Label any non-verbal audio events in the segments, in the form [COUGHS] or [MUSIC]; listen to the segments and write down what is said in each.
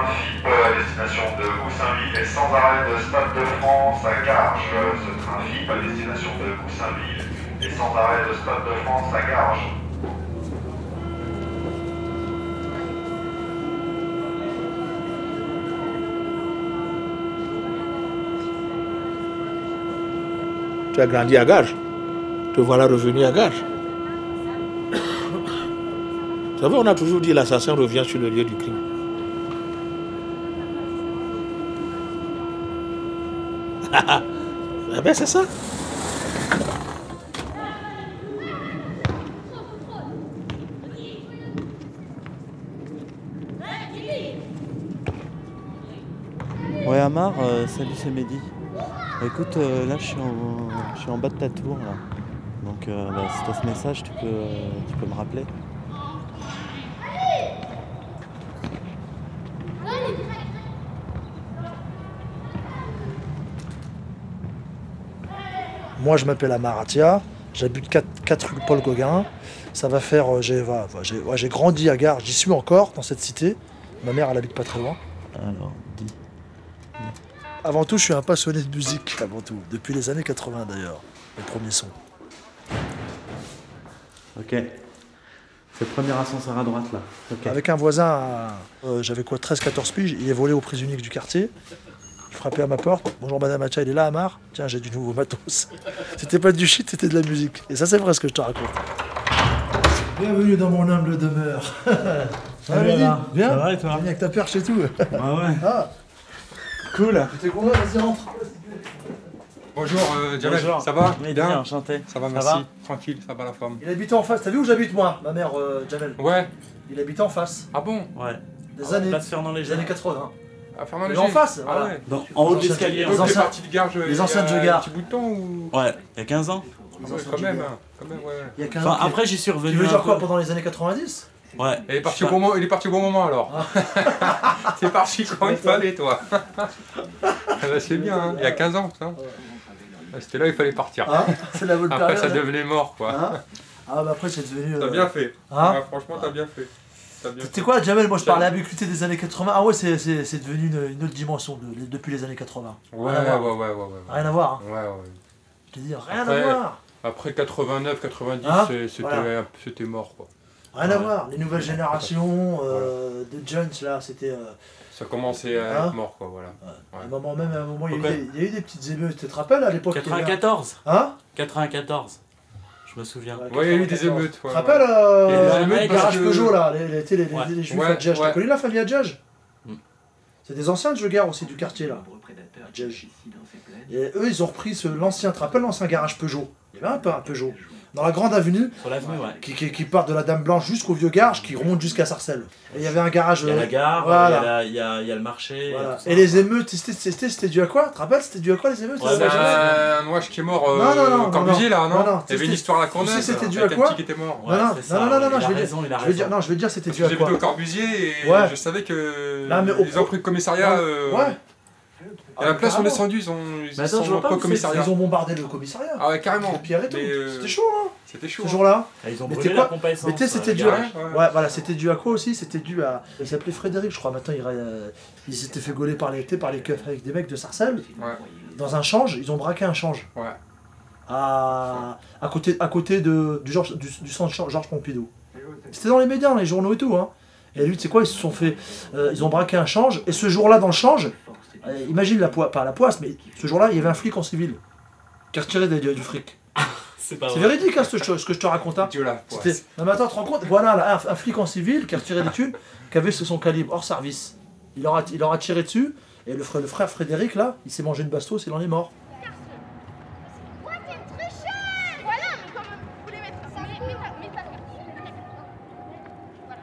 train FIP à destination de Goussainville est sans arrêt de Stade de France à Garges. Ce train FIP à destination de Goussainville est sans arrêt de Stade de France à Garges. Tu as grandi à Gage. Te voilà revenu à Gage. Vous [COUGHS] savez, on a toujours dit l'assassin revient sur le lieu du crime. Eh ben c'est ça. Ouais, Amar, euh, salut, c'est Mehdi. Écoute, euh, là, je suis, en, je suis en bas de ta tour, là. Donc, euh, bah, si t'as ce message, tu peux, euh, tu peux me rappeler. Moi, je m'appelle Amaratia, j'habite 4, 4 rue Paul Gauguin. Ça va faire. euh, J'ai ouais, grandi à Gare, j'y suis encore dans cette cité. Ma mère, elle habite pas très loin. Alors, dis. Avant tout, je suis un passionné de musique, avant tout. Depuis les années 80 d'ailleurs, les premiers sons. Ok. C'est le premier ascenseur à droite, là. Avec un voisin, euh, j'avais quoi, 13-14 piges, il est volé aux prises uniques du quartier. Il frappait à ma porte. Bonjour madame Acha, il est là, Amar Tiens, j'ai du nouveau matos. C'était pas du shit, c'était de la musique. Et ça, c'est vrai ce que je te raconte. Bienvenue dans mon humble demeure. [LAUGHS] Bien Ça va et toi Viens avec ta perche et tout. Ouais, [LAUGHS] ouais. Ah, Cool. t'es content Vas-y, rentre. Bonjour euh, Jamel, Bonjour. ça va Mehdi, Bien enchanté. Ça va, Ça merci. va Tranquille, ça va la forme. Il habitait en face. T'as vu où j'habite moi Ma mère, euh, Jamel? Ouais. Il habitait en face. Ah bon? Ouais. Des années. Place Fernand Des années 80. À Fernand Mais Léger en face, Ah voilà. ouais. Dans- en haut de Les l'escalier. Donc fait. anciens- parti de Garges les il y a anciens de un Gare. petit bout de temps ou Ouais, il y a 15 ans. Les Ouais, anciens quand de même, Gare. hein, quand même, ouais. Il y a qu'un Enfin, an qui- après, j'y suis revenu. Tu veux un dire quoi peu. pendant les années 90 Ouais. Il est parti au bon moment, il est parti au bon moment alors. [LAUGHS] T'es parti quand il fallait toi. [LAUGHS] Ah bah, c'est bien, hein. il y a 15 ans ça. Ah, C'était là où il fallait partir. Hein C'est la bonne Après ça période. devenait mort quoi. Hein ah bah après c'est devenu... T'as euh, bien fait. Hein franchement t'as bien fait. Fait. C'était quoi Jamel Moi je parlais à l'habitude des années 80. Ah ouais c'est, c'est, c'est devenu une, une autre dimension de- depuis les années 80. Ouais, ouais, ouais, ouais, ouais, ouais. Rien à voir. Hein. Ouais, ouais. Je te dis rien Après- à voir. Après 89, 90, Hein c'est- c'était Voilà. c'était mort quoi. Rien à Ouais. voir. Les nouvelles générations euh, de Jones là c'était... euh, Ça commençait à Hein être mort quoi, voilà. à un moment même, à un moment il y, a eu des, il y a eu des petites émeutes. Tu te rappelles à l'époque il y avait un- 94. Hein 94. Je me souviens. Ouais, il y a eu des 94. émeutes. Tu te rappelles euh, Il y a eu des le émeutes garage parce que- Peugeot là, les, les, les, les, Ouais. les juifs Ouais, Hadjaj. T'as ouais. connu la famille Hadjaj Mm. C'est des anciens de Jeugar aussi du quartier là. Et eux ils ont repris ce- l'ancien, tu te rappelles l'ancien garage Peugeot? Il y avait un peu un Peugeot. Dans la grande avenue, Sur l'avenue, ouais. qui, qui, qui part de la Dame Blanche jusqu'au vieux garage, qui remonte jusqu'à Sarcelles. Et il y avait un garage. Il y a euh, la gare, voilà. il y a la- il y, a, il y a le marché. voilà. Et les émeutes, c'était- c'était c'était dû à quoi? Tu te rappelles C'était dû à quoi les émeutes? Ouais, ça, ça un Noache qui est mort, euh, Non, non, non, Corbusier là, non, non, non, Il y avait une histoire à la Courneuve. tu sais, c'était dû à quoi? petit qui était mort. Ouais, non, non, c'est ça, non, non, non, je a vais raison, dire- il a Je veux dire, raison. non, je dire, c'était dû à quoi? au Corbusier et je savais que ont pris le commissariat. euh, Ouais. Et à la place, on est descendu, ils ont, ils attends, je vois pas c'est, commissariat. Ils ont bombardé le commissariat. Ah ouais, carrément. Les pierres et tout. Mais, euh, C'était chaud, hein, C'était chaud. ce hein. jour-là. Ah, Ils ont brûlé la quoi pompe à essence. Mais tu sais, c'était euh, dû le à... ouais. Ouais, voilà, c'était dû à quoi aussi? C'était dû à... Il s'appelait Frédéric, je crois. Maintenant, il, euh, il s'était fait gauler par les, par les keufs avec des mecs de Sarcelles. Ouais. Dans un change, ils ont braqué un change. Ouais. À, à côté, à côté de, du, Georges- du, du centre Georges Georges Pompidou. C'était dans les médias, dans les journaux et tout. Hein. Et lui, tu sais quoi, ils se sont fait... euh, ils ont braqué un change. Et ce jour-là, dans le change, imagine la poisse, pas la poisse, mais ce jour-là, il y avait un flic en civil qui a retiré des- du, fric. [LAUGHS] C'est véridique, hein, ce, ce que je te raconte. hein. Non mais attends, tu te rends compte? Voilà, là, un, un flic en civil qui a retiré des thunes, qui avait son calibre hors service. Il leur a, il leur a tiré dessus, et le frère, le frère Frédéric, là, il s'est mangé une bastos, il en est mort. Quoi, t'es une tricheuse Voilà, mais comme vous voulez mettre ça, mets, mets ta, mets ta carte. Voilà.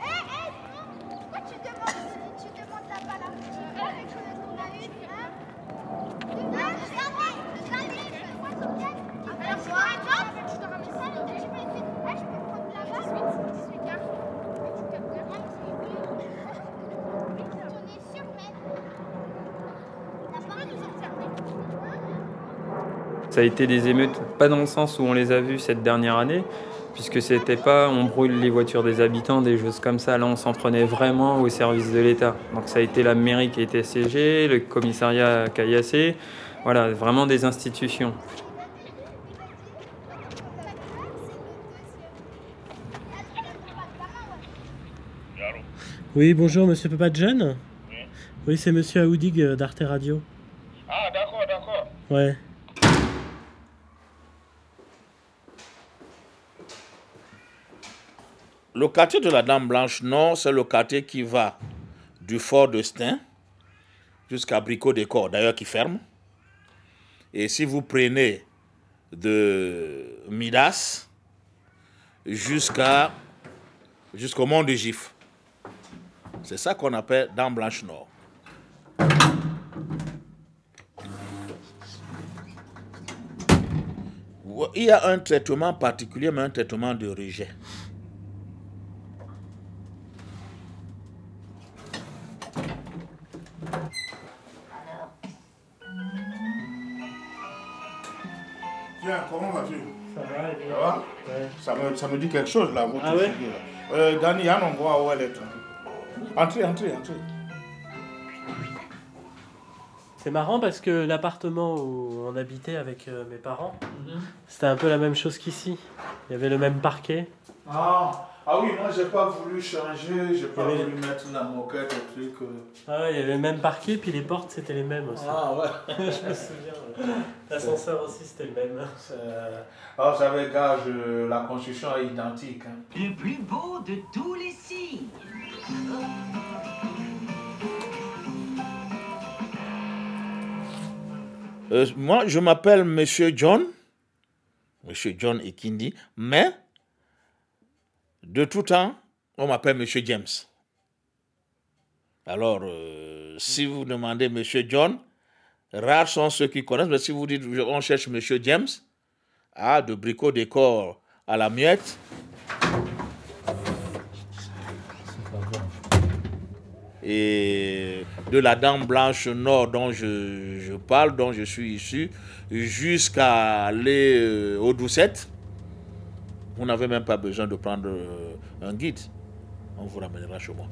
Hé, hé, non Pourquoi tu demandes, tu demandes là-bas là Tu veux reconnaître ton avis, hein Tu veux jamais, jamais Moi, ton gars, Alors, c'est un job Je te ramène ça, donc tu peux essayer de... Ah, je peux prendre là-bas 18, 18 gars. Tu captes bien, T'en es sûr, mais... T'as pas nous observer Ça a été des émeutes, pas dans le sens où on les a vues cette dernière année, puisque c'était pas on brûle les voitures des habitants, des choses comme ça. Là, on s'en prenait vraiment au service de l'État. Donc ça a été la mairie qui a été assiégée, le commissariat caillassé, voilà, vraiment des institutions. Oui, bonjour, monsieur Papa John Oui, c'est monsieur Aoudig euh, d'Arte Radio. Ah, d'accord, d'accord. Ouais. Le quartier de la Dame Blanche Nord, c'est le quartier qui va du fort de Stein jusqu'à Bricot des Corps, d'ailleurs qui ferme. Et si vous prenez de Midas jusqu'à jusqu'au mont de Gif, c'est ça qu'on appelle Dame Blanche Nord. Il y a un traitement particulier, mais un traitement de rejet. Tiens, comment vas-tu? Ça va, et Ça va? Ça me, ça me dit quelque chose là, votre Ah ouais? figure. Euh, Dani, il y a un endroit où elle est. Entrez, entrez, entrez. C'est marrant parce que l'appartement où on habitait avec euh, mes parents, c'était un peu la même chose qu'ici. Il y avait le même parquet. Ah, ah oui, moi j'ai pas voulu changer, j'ai pas voulu mettre la moquette, le truc. euh. Ah ouais, il y avait le même parquet, puis les portes c'était les mêmes aussi. Ah ouais. [LAUGHS] Je me souviens. ouais. L'ascenseur aussi c'était le même. C'est- Ah, vous savez, gars, je- la construction est identique. hein. Le plus beau de tous les signes. Euh, moi, je m'appelle Monsieur John, Monsieur John Ekindi, mais de tout temps, on m'appelle Monsieur James. Alors, euh, si vous demandez Monsieur John, rares sont ceux qui connaissent, mais si vous dites on cherche Monsieur James, ah, de bricot décor à la miette, et de la dame blanche nord dont je, parle, dont je suis issu, jusqu'à aller euh, aux Doucettes, vous n'avez même pas besoin de prendre euh, un guide. On vous ramènera chez moi.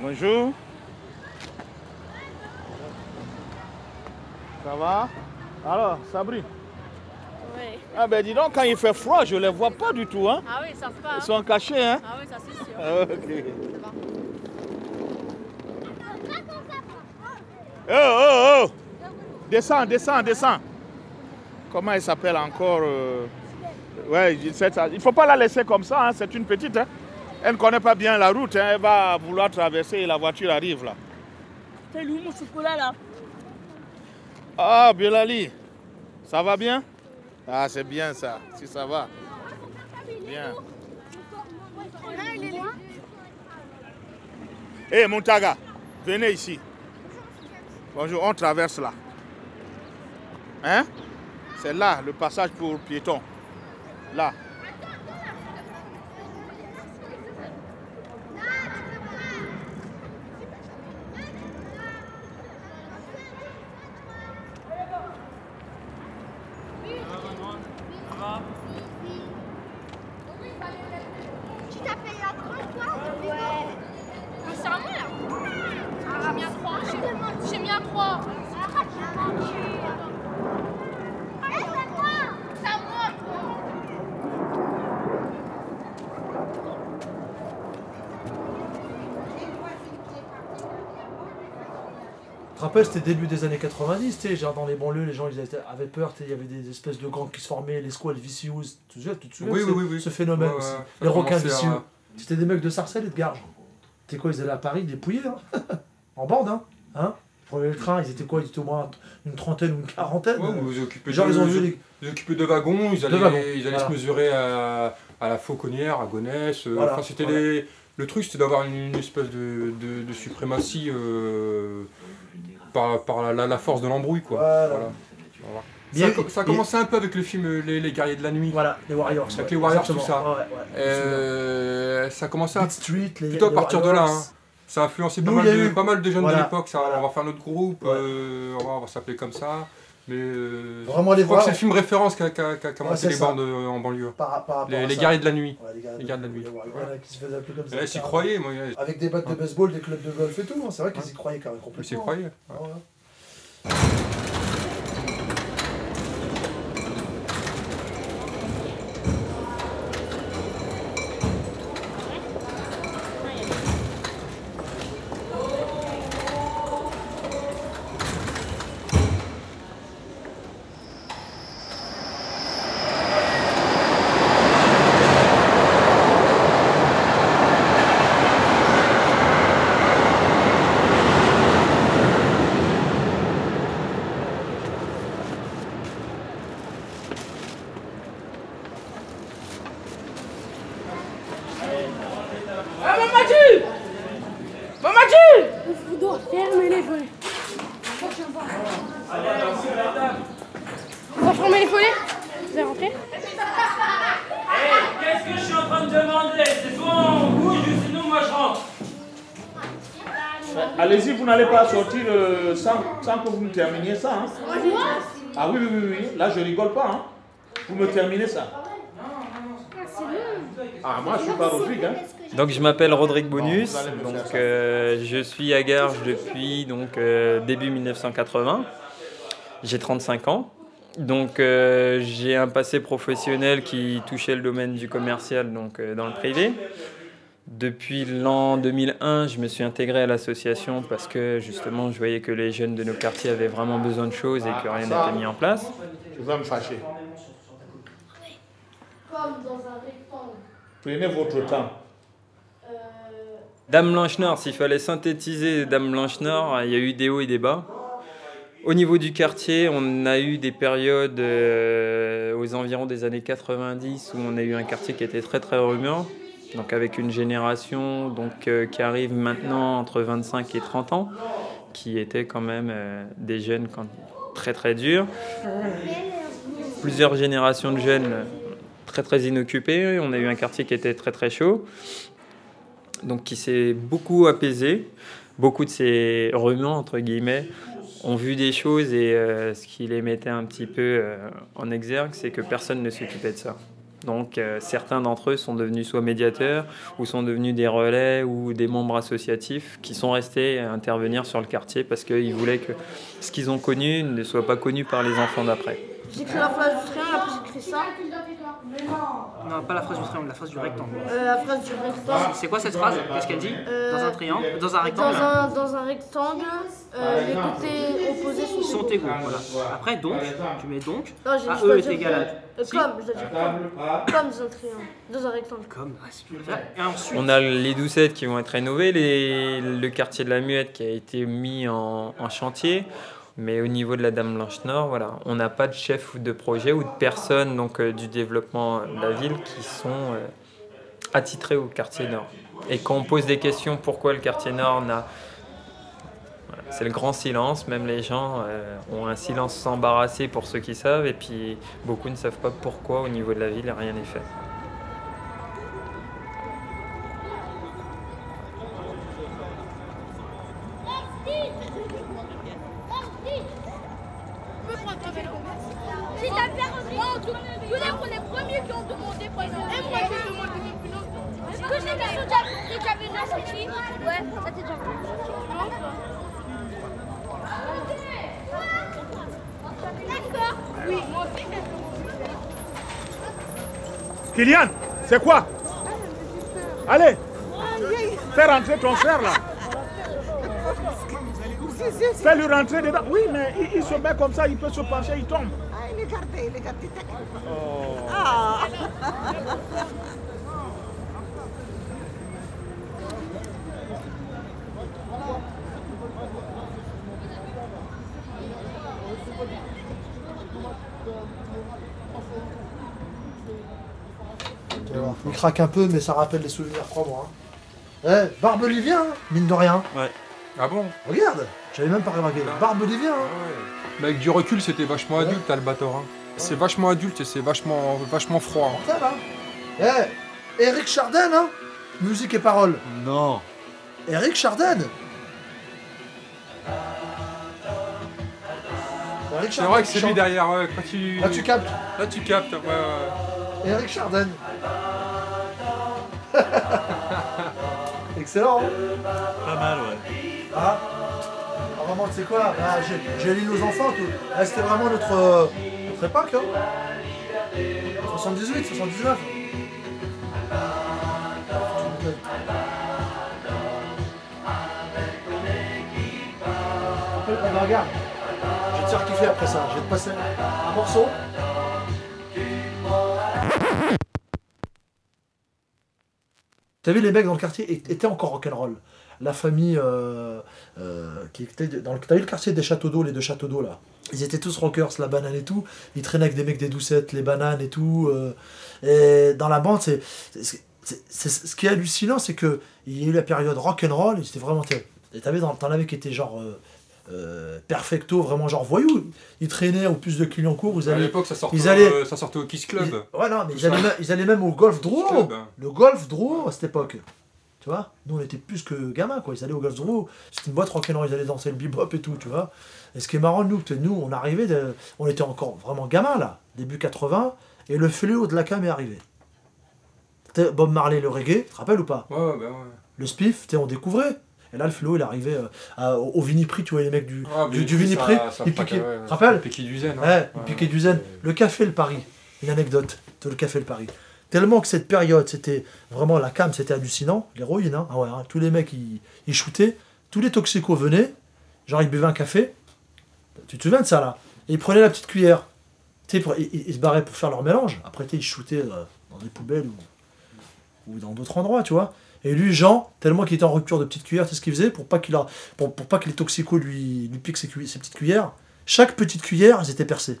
Bonjour. Ça va? Alors, Sabri? Oui. Ah ben dis donc, quand il fait froid, je ne les vois pas du tout. Hein Ah oui, ça se passe. Ils sont cachés, hein Ah oui, ça c'est sûr. Ah, Ok. Ça va. Oh, oh, oh Descends, descends, descends. Comment elle s'appelle encore euh, Ouais. Il ne faut pas la laisser comme ça, hein, c'est une petite. hein. Elle ne connaît pas bien la route, hein, elle va vouloir traverser et la voiture arrive là. C'est lui mon chocolat là. Ah, Bilali, ça va bien? Ah, c'est bien ça, si ça va. Bien. Hé, Montaga, venez ici. Bonjour, on traverse là. Hein? C'est là, le passage pour piétons. Là. Tu t'as fait la grande toi Ouais. Mais c'est à moi là. J'ai mis un 3. J'ai mis un 3. C'est à moi. C'était début des années 90, tu sais, genre dans les banlieues, les gens ils avaient peur, il y avait des espèces de gangs qui se formaient, les squads vicious, tu te souviens, Oui, de oui, ce, oui, ce phénomène Ouais, aussi Les requins à- vicieux. C'était des mecs de Sarcelles et de Garges. Tu sais quoi, ils allaient à Paris dépouillés, hein [LAUGHS] en bande, hein, hein prenaient le train, ils étaient quoi Ils étaient au moins une trentaine ou une quarantaine. Ouais, Genre, de, ils ont vu les... ils occupaient de wagons, ils allaient, wagons, ils allaient voilà. se mesurer à, à la Fauconnière, à Gonesse. euh, Voilà, enfin, c'était voilà. des- le truc, c'était d'avoir une, une espèce de, de- de suprématie euh, par, par la, force de l'embrouille, quoi. Voilà. Voilà. Voilà. Bien, ça, ça a et- commencé un peu avec le film Les, les Guerriers de la Nuit. Voilà, les Warriors. Avec ouais, les Warriors, tout ça. Ouais, ouais. Euh, ça a commencé à Beat Street, les plutôt à partir de là. Hein. Ça a influencé pas, mal de, eu- pas mal de jeunes voilà. de l'époque. Ça, on va faire notre groupe, euh, on va, on va s'appeler comme ça. Mais euh, Vraiment les je crois voir. que c'est le film référence qui a, qui a- qui a- Ouais, monté c'est les ça. bandes euh, en banlieue. Par, par rapport Les, à les ça. guerriers de la nuit. Ouais, les gars, Les gars de la nuit. En a qui se faisaient appeler comme ça. Eh, J'y croyais, moi. ouais. Avec des battes de baseball, des clubs de golf et tout. hein. C'est vrai qu'ils y croyaient quand même J'y complètement. croyais. Ah ouais. Ah, Mamadou Mamadou Vous doit fermer les volets. On va fermer les volets Vous allez rentrer Qu'est-ce que je suis en train de demander C'est soit on bouge ou sinon moi je rentre. Allez-y, vous n'allez pas sortir euh, sans, que vous me terminiez ça. hein. Ah oui, oui, oui, oui. Là, je rigole pas. hein. Vous me terminez ça. Ah, moi, je suis pas Rodrigue. Hein. Donc je m'appelle Rodrigue Bonus, donc euh, je suis à Garges depuis donc euh, début 1980. J'ai 35 ans. Donc euh, j'ai un passé professionnel qui touchait le domaine du commercial donc euh, dans le privé. Depuis l'an 2001, je me suis intégré à l'association parce que justement je voyais que les jeunes de nos quartiers avaient vraiment besoin de choses et que rien n'était mis en place. Je vais me fâcher. Comme dans un rectangle. Prenez votre temps. Dame Blanche-Nord, s'il fallait synthétiser Dame Blanche-Nord, il y a eu des hauts et des bas. Au niveau du quartier, on a eu des périodes euh, aux environs des années 90 où on a eu un quartier qui était très très remuant, donc avec une génération donc, euh, qui arrive maintenant entre 25 et 30 ans, qui étaient quand même euh, des jeunes très très durs. Plusieurs générations de jeunes euh, très très inoccupés. On a eu un quartier qui était très très chaud donc qui s'est beaucoup apaisé. Beaucoup de ces remuants, entre guillemets, ont vu des choses et ce qui les mettait un petit peu en exergue, c'est que personne ne s'occupait de ça. Donc euh, certains d'entre eux sont devenus soit médiateurs ou sont devenus des relais ou des membres associatifs qui sont restés à intervenir sur le quartier parce qu'ils voulaient que ce qu'ils ont connu ne soit pas connu par les enfants d'après. J'écris la phrase j'écris ça. Non, pas la phrase du triangle, la phrase du rectangle. Euh, la phrase du rectangle. C'est quoi cette phrase Qu'est-ce qu'elle dit Euh, Dans un triangle Dans un rectangle Dans un, dans un rectangle, euh, les côtés opposés sont, Sont égaux, voilà. Après, donc, tu mets donc. Non, j'ai E est égal à. Euh, Si. Comme, je dois dire comme. Comme dans un triangle. Dans un rectangle. Comme, ah. Et ensuite. On a les doucettes qui vont être rénovées, les- le quartier de la Muette qui a été mis en, en chantier. Mais au niveau de la Dame Blanche Nord, on n'a pas de chef ou de projet ou de personnes donc, euh, du développement de la ville qui sont euh, attitrés au quartier Nord. Et quand on pose des questions pourquoi le quartier Nord n'a. c'est le grand silence, même les gens euh, ont un silence embarrassé pour ceux qui savent, et puis beaucoup ne savent pas pourquoi au niveau de la ville rien n'est fait. Rentrer dedans. Oui, mais il, il se met comme ça, il peut se pencher, il tombe. Ah, il est gardé, il est gardé. Oh. Ah. Voir. Il craque un peu, mais ça rappelle des souvenirs, crois-moi. hein. Eh, Barbelivien, hein, mine de rien. Ouais. Ah bon? Regarde, j'avais même pas remarqué. Barbelivien. Hein. Mais avec du recul, c'était vachement adulte, Albator. hein. C'est vachement adulte et c'est vachement, vachement froid. hein. Ça va. Eh, Eric Chardin, hein Musique et paroles. Non. Eric Chardin Eric C'est vrai que qui c'est lui chante. derrière. ouais, quand tu... Là, tu captes. Là, tu captes. Ouais, ouais. Eric Chardin. [LAUGHS] Excellent. hein Pas mal, ouais. Ah, Ah, vraiment, tu sais quoi bah, J'ai lu nos enfants, tout. Ah, C'était vraiment notre, notre époque. Hein. 78, 79. Après, regarde. Je vais te faire kiffer après ça. Je vais te passer un morceau. T'as vu, les mecs dans le quartier étaient encore rock'n'roll. La famille euh, euh, qui était dans le. T'as vu le quartier des châteaux d'eau, les deux châteaux d'eau là? Ils étaient tous rockers, la banane et tout. Ils traînaient avec des mecs des doucettes, les bananes et tout. euh, et dans la bande, c'est. Ce qui est hallucinant, c'est que il y a eu la période rock'n'roll, et c'était vraiment. t'avais dans- t'en avais qui étaient genre. euh, perfecto, vraiment genre voyou. Ils traînaient au plus de clients. Ils À l'époque, ça sortait, ils allaient, euh, ça sortait au Kiss Club. ils- ouais, non, mais ils allaient, même, ils allaient même au golf hein. Le golf Drouot à cette époque. Tu vois Nous, on était plus que gamins, quoi. Ils allaient au golf. C'était une boîte rock'n'roll. Ils allaient danser le bebop et tout, tu vois. Et ce qui est marrant, nous, que nous, on arrivait, de- on était encore vraiment gamins, là, début 80, et le fléau de la cam est arrivé. Bob Marley, le reggae, tu te rappelles ou pas? Ouais, ouais, bah ouais. Le spiff, on découvrait. Et là, le fléau, il arrivait euh, à- au, au Viniprix, tu vois, les mecs du, Ah, du, du Viniprix, ils piquaient. ouais, du zen, hein. Ouais, ils Ouais, piquaient du zen. Le café, le Paris. Une anecdote de le café, le Paris. Tellement que cette période, c'était vraiment la cam, c'était hallucinant. L'héroïne, hein. Ah hein. tous les mecs, ils, shootaient. Tous les toxicos venaient. Genre, ils buvaient un café. Tu te souviens de ça, là? Et ils prenaient la petite cuillère. Ils, ils- se barraient pour faire leur mélange. Après, ils shootaient euh, dans des poubelles ou, dans d'autres endroits, tu vois. Et lui, Jean, tellement qu'il était en rupture de petite cuillère, c'est ce qu'il faisait pour pas qu'il a, pour, pas que les toxicos lui, piquent ses, cuillères- petites cuillères. Chaque petite cuillère, elles étaient percées.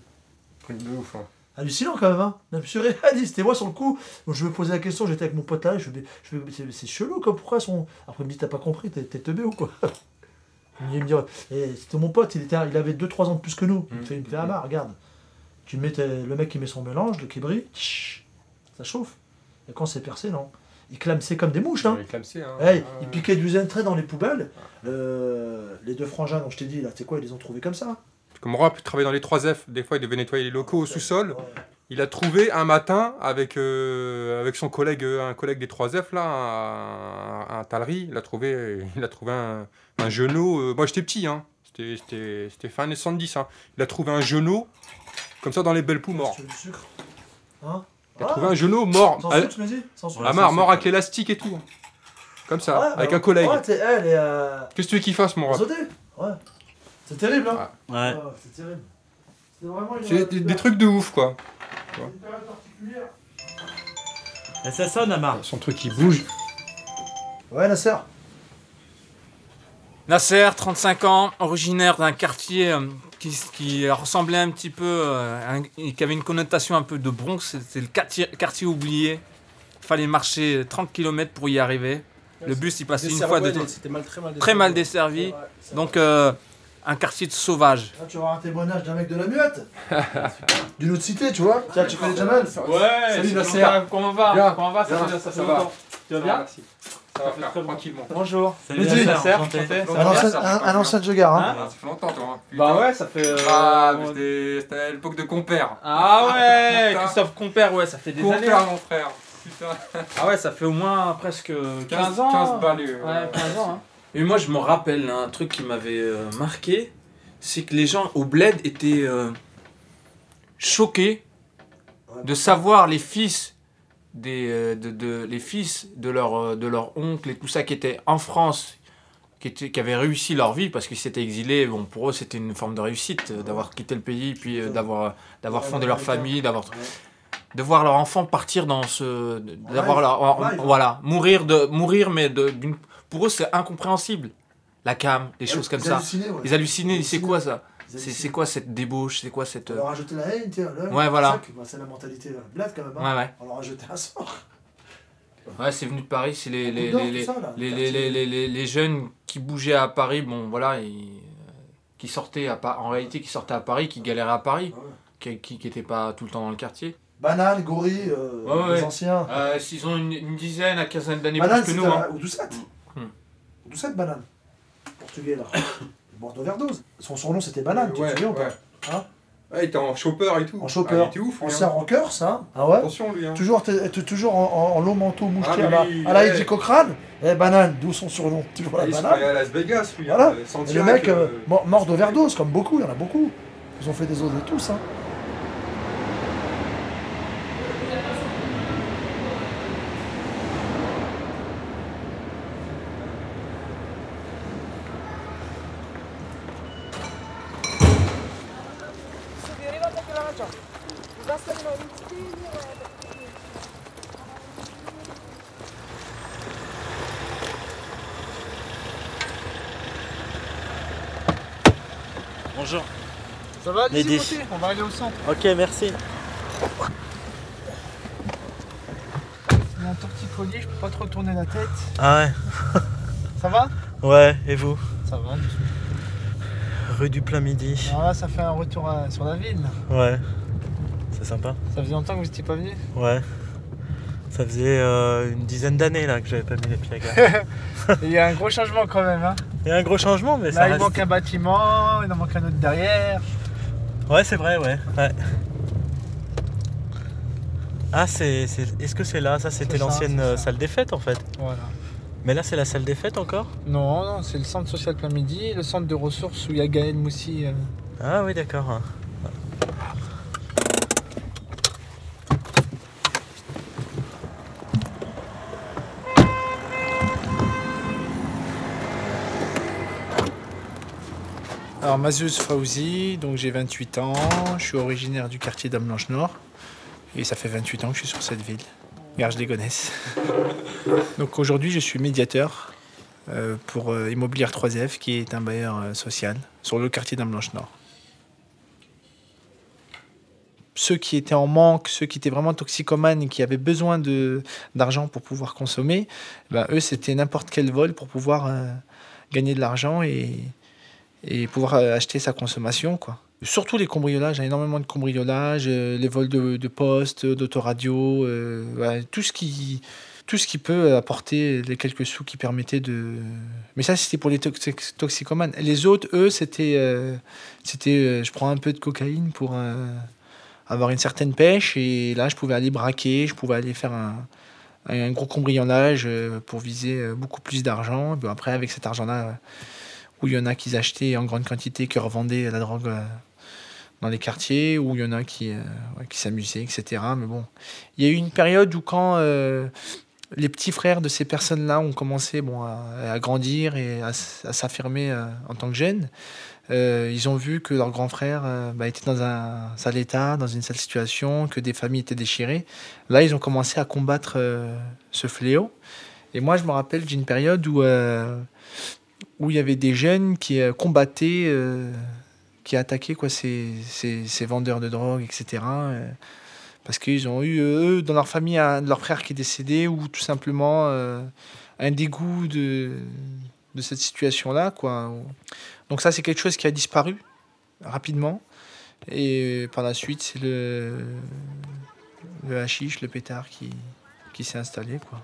De ouf, hein. Hallucinant quand même, hein. Monsieur Ré a dit, c'était moi sur le coup. Donc je me posais la question, j'étais avec mon pote là, je me dis, je me dis, c'est- chelou quoi, pourquoi son. Après il me dit, t'as pas compris, t'es teubé ou quoi? Il me dit, et c'était mon pote, il, était, il avait 2-3 ans de plus que nous. Il me fait, il me fait, ah bah regarde, tu mets le mec qui met son mélange, le qui brille, tch, ça chauffe. Et quand c'est percé, non. Il clamsait comme des mouches, hein. Il clamsait, hein. Ouais, Ouais, il ouais. piquait du zen dans les poubelles. Euh, les deux frangins dont je t'ai dit, là, tu sais quoi, ils les ont trouvés comme ça. Comme Rob travaillait dans les 3F, des fois il devait nettoyer les locaux au sous-sol. Il a trouvé un matin avec, euh, avec son collègue, euh, un collègue des 3F là, un, un talerie, il a trouvé, il a trouvé un, un genou. euh, moi j'étais petit, hein. C'était- fin années 70. Hein. Il a trouvé un genou comme ça dans les belles poux mort. Tu veux du sucre Hein Il a trouvé un genou mort. Sans sucre, tu Sans sucre. à mort, avec l'élastique et tout. Comme ça, Ouais, avec bah, un collègue. Ouais. Euh... Qu'est-ce que tu veux qu'il fasse, mon sauté. Ouais. C'est terrible, hein Ouais. c'est terrible. C'est vraiment une. C'est des, des trucs de ouf, quoi. Vois. une période particulière. Et ça sonne, Amar. Son truc qui bouge. Ouais, Nasser. Nasser, 35 ans, originaire d'un quartier euh, qui, qui ressemblait un petit peu, euh, un- et qui avait une connotation un peu de Bronx. C'était le quartier, quartier oublié. Il fallait marcher 30 km pour y arriver. Le bus, il passait une fois de temps. c'était mal- très mal Très mal desservi. Ouais, c'est Donc, euh, un quartier de sauvages. Là, tu vas avoir un témoignage d'un mec de la muette. [LAUGHS] D'une autre cité, tu vois. Tiens, tu connais Jamal Salut, Nasser. Comment va Bien. Comment va Ça ça Ça va. longtemps. Tu vas bien merci. Ça va faire tranquillement. Bonjour. Salut. Un ancien, un, un ancien jogger, hein. Ah, ça fait longtemps, toi. hein. Bah ouais, ça fait. euh, Ah, mais c'était c'était à l'époque de compère. Ah ouais. Christophe Compère, ouais, ça fait des Compère, années. mon frère. Putain. Ah ouais, ça fait au moins presque 15, 15 ans. 15 balais, euh, Ouais, 15 ans. hein. Et moi, je me rappelle un truc qui m'avait euh, marqué, c'est que les gens au bled étaient euh, choqués de savoir les fils des euh, de, de- les fils de leur de leur oncle et tout ça qui étaient en France qui, étaient, qui avaient réussi leur vie parce qu'ils s'étaient exilés. Bon pour eux c'était une forme de réussite d'avoir quitté le pays puis d'avoir d'avoir fondé leur famille d'avoir de voir leur enfant partir dans ce d'avoir voilà mourir de mourir mais de d'une pour eux c'est incompréhensible la cam des choses comme ça ouais. ils hallucinaient Ils c'est quoi ça c'est quoi cette débauche c'est quoi cette On euh, leur a jeté la haine, tiens. là, Ouais, voilà. c'est bah, la mentalité euh, bled quand même. hein. Ouais, ouais. On leur a jeté un sort. Ouais, c'est venu de Paris, c'est les, les, les, ça, les, les, les, les, les- les jeunes qui bougeaient à Paris, bon voilà, ils, euh, qui sortaient à, en réalité qui sortaient à Paris, qui galéraient à Paris, qui qui qui étaient pas tout le temps dans le quartier. Banane, gorille, euh, les anciens. Euh, S'ils ont une, une dizaine à quinzaine d'années plus que nous. à- Hein. Ou. D'où cette banane Portugais là. [COUGHS] Mort d'overdose. Son surnom c'était banane, tu te souviens ou pas. Hein Ouais, il était en chopper et tout. En Ah, chopper. il était ouf, Ancien hein. rocker, ça. Ah ouais Attention, lui. Hein. Toujours, t'es- t'es toujours en, en- en long manteau moucheté Ah, mais à la, lui, à la ouais. Eddie Cochrane. Eh, banane, d'où son surnom Toujours la Il banane. à Las Vegas, lui. Voilà. hein, Et le mec euh, euh, mort, d'overdose, comme beaucoup, il y en a beaucoup. Ils ont fait des autres tous. Hein. Bonjour. Ça va, montez, on va aller au centre. Ok, merci. Il y a un torticolis, je peux pas trop tourner la tête. Ah ouais [LAUGHS] Ça va Ouais, et vous? Ça va. Rue du plein midi. Alors là, ça fait un retour à- sur la ville. Ouais. C'est sympa. Ça faisait longtemps que vous n'étiez pas venu? Ouais. Ça faisait euh, une dizaine d'années là que j'avais pas mis les pieds à gare. [LAUGHS] Il y a un gros changement quand même. Hein. Il y a un gros changement, mais ça Là, il reste... manque un bâtiment, il en manque un autre derrière. Ouais, c'est vrai, ouais. ouais. Ah, c'est, c'est- est-ce que c'est là? Ça, c'était l'ancienne euh, salle des fêtes en fait. Voilà. Mais là, c'est la salle des fêtes encore? Non, non, c'est le centre social plein midi, et le centre de ressources où il y a Gaël Moussi. euh. Ah oui, d'accord. Alors Mazouz Fauzi, donc j'ai 28 ans, je suis originaire du quartier Dame Blanche Nord et ça fait 28 ans que je suis sur cette ville, Garges les Gonesse. [LAUGHS] donc aujourd'hui je suis médiateur euh, pour euh, Immobilière 3F qui est un bailleur euh, social sur le quartier Dame Blanche Nord. Ceux qui étaient en manque, ceux qui étaient vraiment toxicomanes et qui avaient besoin d'argent pour pouvoir consommer, ben, eux c'était n'importe quel vol pour pouvoir euh, gagner de l'argent et, et pouvoir euh, acheter sa consommation. Quoi. Surtout les cambriolages, il a énormément de cambriolages, euh, les vols de, de postes, d'autoradio, euh, voilà, tout, ce qui, tout ce qui peut apporter les quelques sous qui permettaient de... Mais ça, c'était pour les tox- toxicomanes. Les autres, eux, c'était... c'était je prends un peu de cocaïne pour avoir une certaine pêche, et là, je pouvais aller braquer, je pouvais aller faire un, un gros cambriolage pour viser beaucoup plus d'argent. Après, avec cet argent-là... où il y en a qui achetaient en grande quantité, qui revendaient la drogue euh, dans les quartiers, où il y en a qui, euh, qui s'amusaient, etc. Mais bon, il y a eu une période où quand euh, les petits frères de ces personnes-là ont commencé bon, à, grandir et à, s'affirmer en tant que jeunes, ils ont vu que leur grand frère bah, était dans un sale état, dans une sale situation, que des familles étaient déchirées. Là, ils ont commencé à combattre ce fléau. Et moi, je me rappelle d'une période où, où il y avait des jeunes qui euh, combattaient, euh, qui attaquaient quoi, ces, ces, vendeurs de drogue, etc. euh, parce qu'ils ont eu, eux, dans leur famille, un de leurs frères qui est décédé, ou tout simplement un dégoût de, de cette situation-là. quoi. Donc ça, c'est quelque chose qui a disparu rapidement. Et par la suite, c'est le, le hashish, le pétard qui, qui s'est installé. Quoi.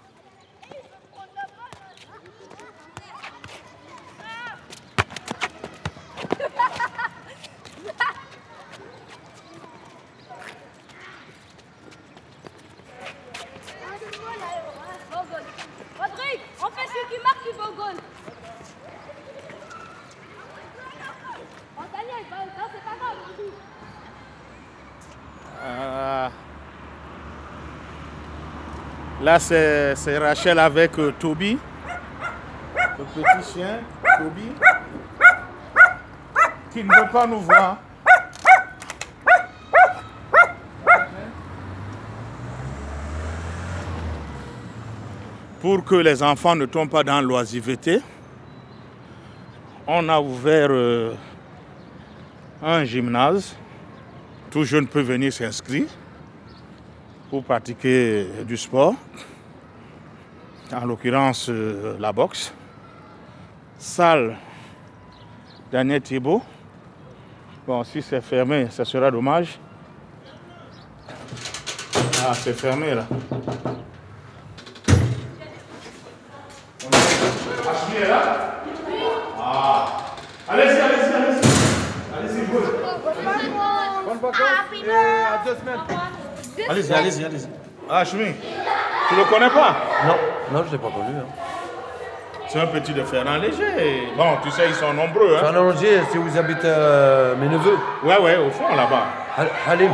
Rodrigue, on fait celui qui marque, il va au goal. Oh, Daniel, bah, non, c'est pas grave. Euh, Là, c'est Rachel avec euh, Toby. Le petit chien, Toby. Qui ne veut pas nous voir. Pour que les enfants ne tombent pas dans l'oisiveté, on a ouvert euh, un gymnase. Tout jeune peut venir s'inscrire pour pratiquer du sport, en l'occurrence euh, la boxe. Salle Daniel Thibault. Bon, si c'est fermé, ça sera dommage. Ah, c'est fermé là. On a- est là Ah. Allez-y, allez-y, allez-y. Allez-y. Bonne vacances et à deux semaines. Allez-y, allez-y, allez-y. Ah, Choumi, tu le connais pas? Non, non, je ne l'ai pas connu. Hein. C'est un petit de Ferrand léger. Bon, tu sais, ils sont nombreux. Hein. Fernand c'est où ils habitent euh, mes neveux. Ouais, ouais, au fond là-bas. Hal- Halim.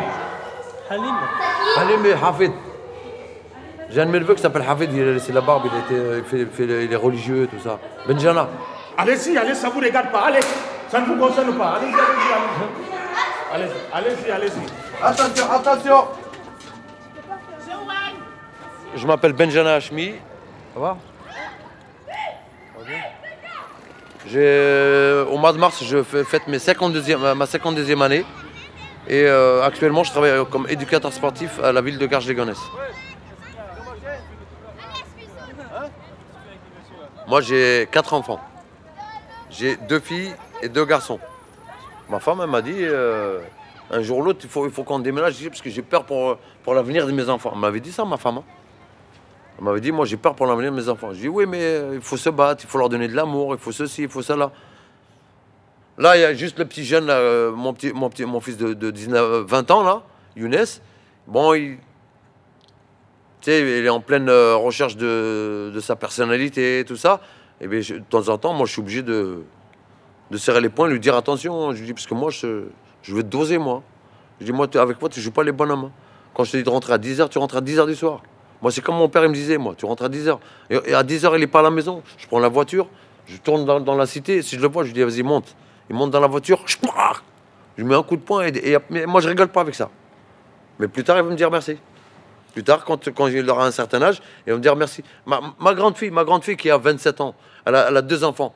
Halim. Halim et Hafid. J'ai un de mes neveux qui s'appelle Hafid, il a laissé la barbe, il, a été, il, fait, il fait- il est religieux, tout ça. Benjana. Allez-y, allez, ça vous regarde pas. Allez, ça ne vous concerne pas. Allez-y, allez-y, allez-y. Allez-y, allez-y. Attention, attention Je m'appelle Benjana Hashmi. Ça va Au mois de mars, je fête mes 52e, ma 52e année. Et euh, actuellement, je travaille comme éducateur sportif à la ville de Garges-les-Gonesse. Moi, j'ai quatre enfants. J'ai deux filles et deux garçons. Ma femme, elle m'a dit, euh, un jour ou l'autre, il faut, il faut qu'on déménage parce que j'ai peur pour, pour l'avenir de mes enfants. Elle m'avait dit ça, ma femme. hein. Elle m'avait dit, moi, j'ai peur pour l'avenir de mes enfants. Je dis, oui, mais euh, il faut se battre, il faut leur donner de l'amour, il faut ceci, il faut cela. Là, il y a juste le petit jeune, là, euh, mon, petit, mon, petit, mon fils de, de 19, euh, 20 ans, là, Younes. Bon, il, il est en pleine recherche de, de sa personnalité tout ça. Et bien, je- de temps en temps, moi, je suis obligé de, de serrer les poings, lui dire attention. Je lui dis, parce que moi, je, je veux te doser, moi. Je dis, moi, avec moi, tu joues pas les bonhommes. hein. Quand je te dis de rentrer à 10h, tu rentres à 10h du soir. Moi, c'est comme mon père, il me disait, moi, tu rentres à 10h. Et, et à 10h, il n'est pas à la maison. Je prends la voiture, je tourne dans, la cité. Si je le vois, je lui dis, vas-y, monte. Il monte dans la voiture, je, mets un coup de poing. Et, et- moi, je rigole pas avec ça. Mais plus tard, il va me dire merci. Plus tard, quand, quand il aura un certain âge, il va me dire merci. Ma, ma grande fille, ma grande fille qui a 27 ans, elle a, deux enfants.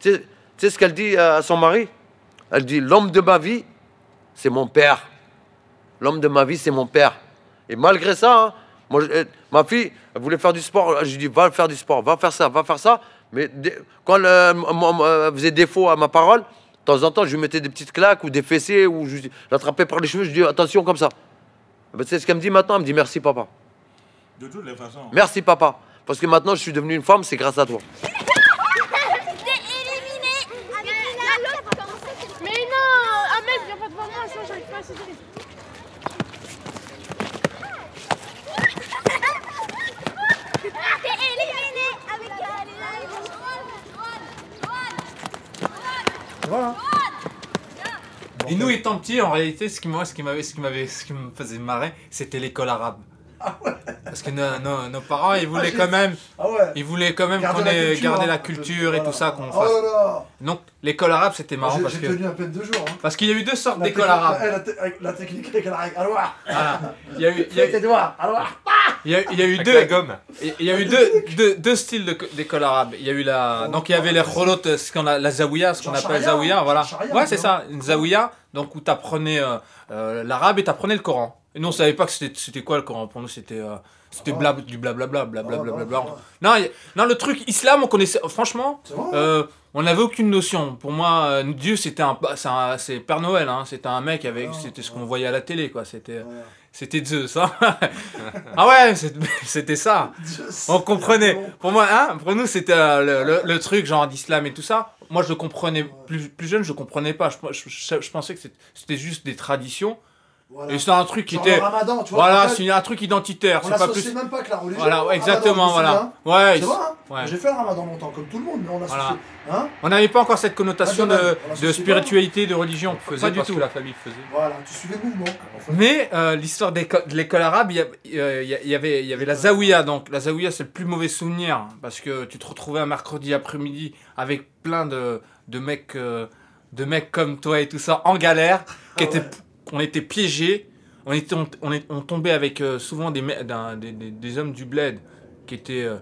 Tu sais, tu sais ce qu'elle dit à son mari? Elle dit L'homme de ma vie, c'est mon père. L'homme de ma vie, c'est mon père. Et malgré ça, hein, moi, je- euh, ma fille, elle voulait faire du sport. Je lui dis Va faire du sport, va faire ça, va faire ça. Mais quand elle, euh, faisait défaut à ma parole, de temps en temps, je lui mettais des petites claques ou des fessées ou je l'attrapais par les cheveux. Je lui dis Attention, comme ça. Ben, c'est ce qu'elle me dit maintenant. Elle me dit Merci, papa. De toutes les façons. Merci, papa. Parce que maintenant, je suis devenu une femme, c'est grâce à toi. Mais non Ahmed, viens pas devant moi, sinon j'arrive pas à céder. T'es éliminé avec Et nous étant petits, en réalité, ce qui moi, ce qui m'avait, ce qui me faisait marrer, c'était l'école arabe. Parce que nos, nos- nos parents, ils voulaient j'ai- quand même, Ah ouais. ils voulaient quand même Garder qu'on la ait culture, gardé hein. la culture et tout ça, qu'on Oh fasse. là là. Donc l'école arabe, c'était marrant J'ai parce j'ai que tenu à peine deux jours. hein. parce qu'il y a eu deux sortes La d'écoles technique- arabes. eh, La, te- la technique avec la règle. Alors, Voilà. Il y a eu, il y a fais eu- tes doigts. Alors, Il y a, il y a eu Avec deux. la gomme. Il il y a eu deux, deux, deux styles de- d'école arabe. Il y a eu la. Donc il y avait les kholot, ce qu'on a, la zawiya, ce qu'on appelle charia, zawiya, hein, voilà. Ouais, c'est ça, une zawiya, donc où tu apprenais l'arabe et tu apprenais le Coran. Et nous on savait pas que c'était c'était quoi le Coran. Pour nous c'était euh, c'était blab, du blablabla, blablabla. Ah, bla bah, Non, il y a- non, le truc islam, on connaissait. Franchement, vrai, euh, on n'avait aucune notion. Pour moi, euh, Dieu c'était un, c'est un- c'est Père Noël, hein. C'était un mec avec, c'était ce qu'on voyait à la télé, quoi. C'était, c'était Zeus, hein. [LAUGHS] ah ouais, [LAUGHS] c'était ça. On comprenait. Pour moi, hein, pour nous, c'était le, le- le truc genre d'islam et tout ça. Moi, je comprenais plus, plus jeune, je comprenais pas. Je, je- pensais que c'était juste des traditions. Voilà. Et c'est un truc qui Genre était. le ramadan, tu vois, Voilà, c'est un truc identitaire. On C'est pas l'associe plus. même pas avec la religion. Voilà, ouais, exactement, voilà. Ouais, vrai, hein ouais. J'ai fait le ramadan longtemps, comme tout le monde, mais on l'associe. Voilà. Hein On n'avait pas encore cette connotation Ah, de, on de spiritualité, de religion. Faisait Pas du parce tout. que la famille faisait. Voilà, tu suivais le mouvement. en fait. Mais euh, l'histoire de l'école arabe, il y, euh, il y avait, il y avait la zawiya. Donc la zawiya, c'est le plus mauvais souvenir parce que tu te retrouvais un mercredi après-midi avec plein de, de mecs, euh, de mecs comme toi et tout ça en galère, qui étaient, on était piégés. On, était, on, on est- on tombait avec euh, souvent des, me- d'un- des, des- des hommes du bled qui étaient, euh,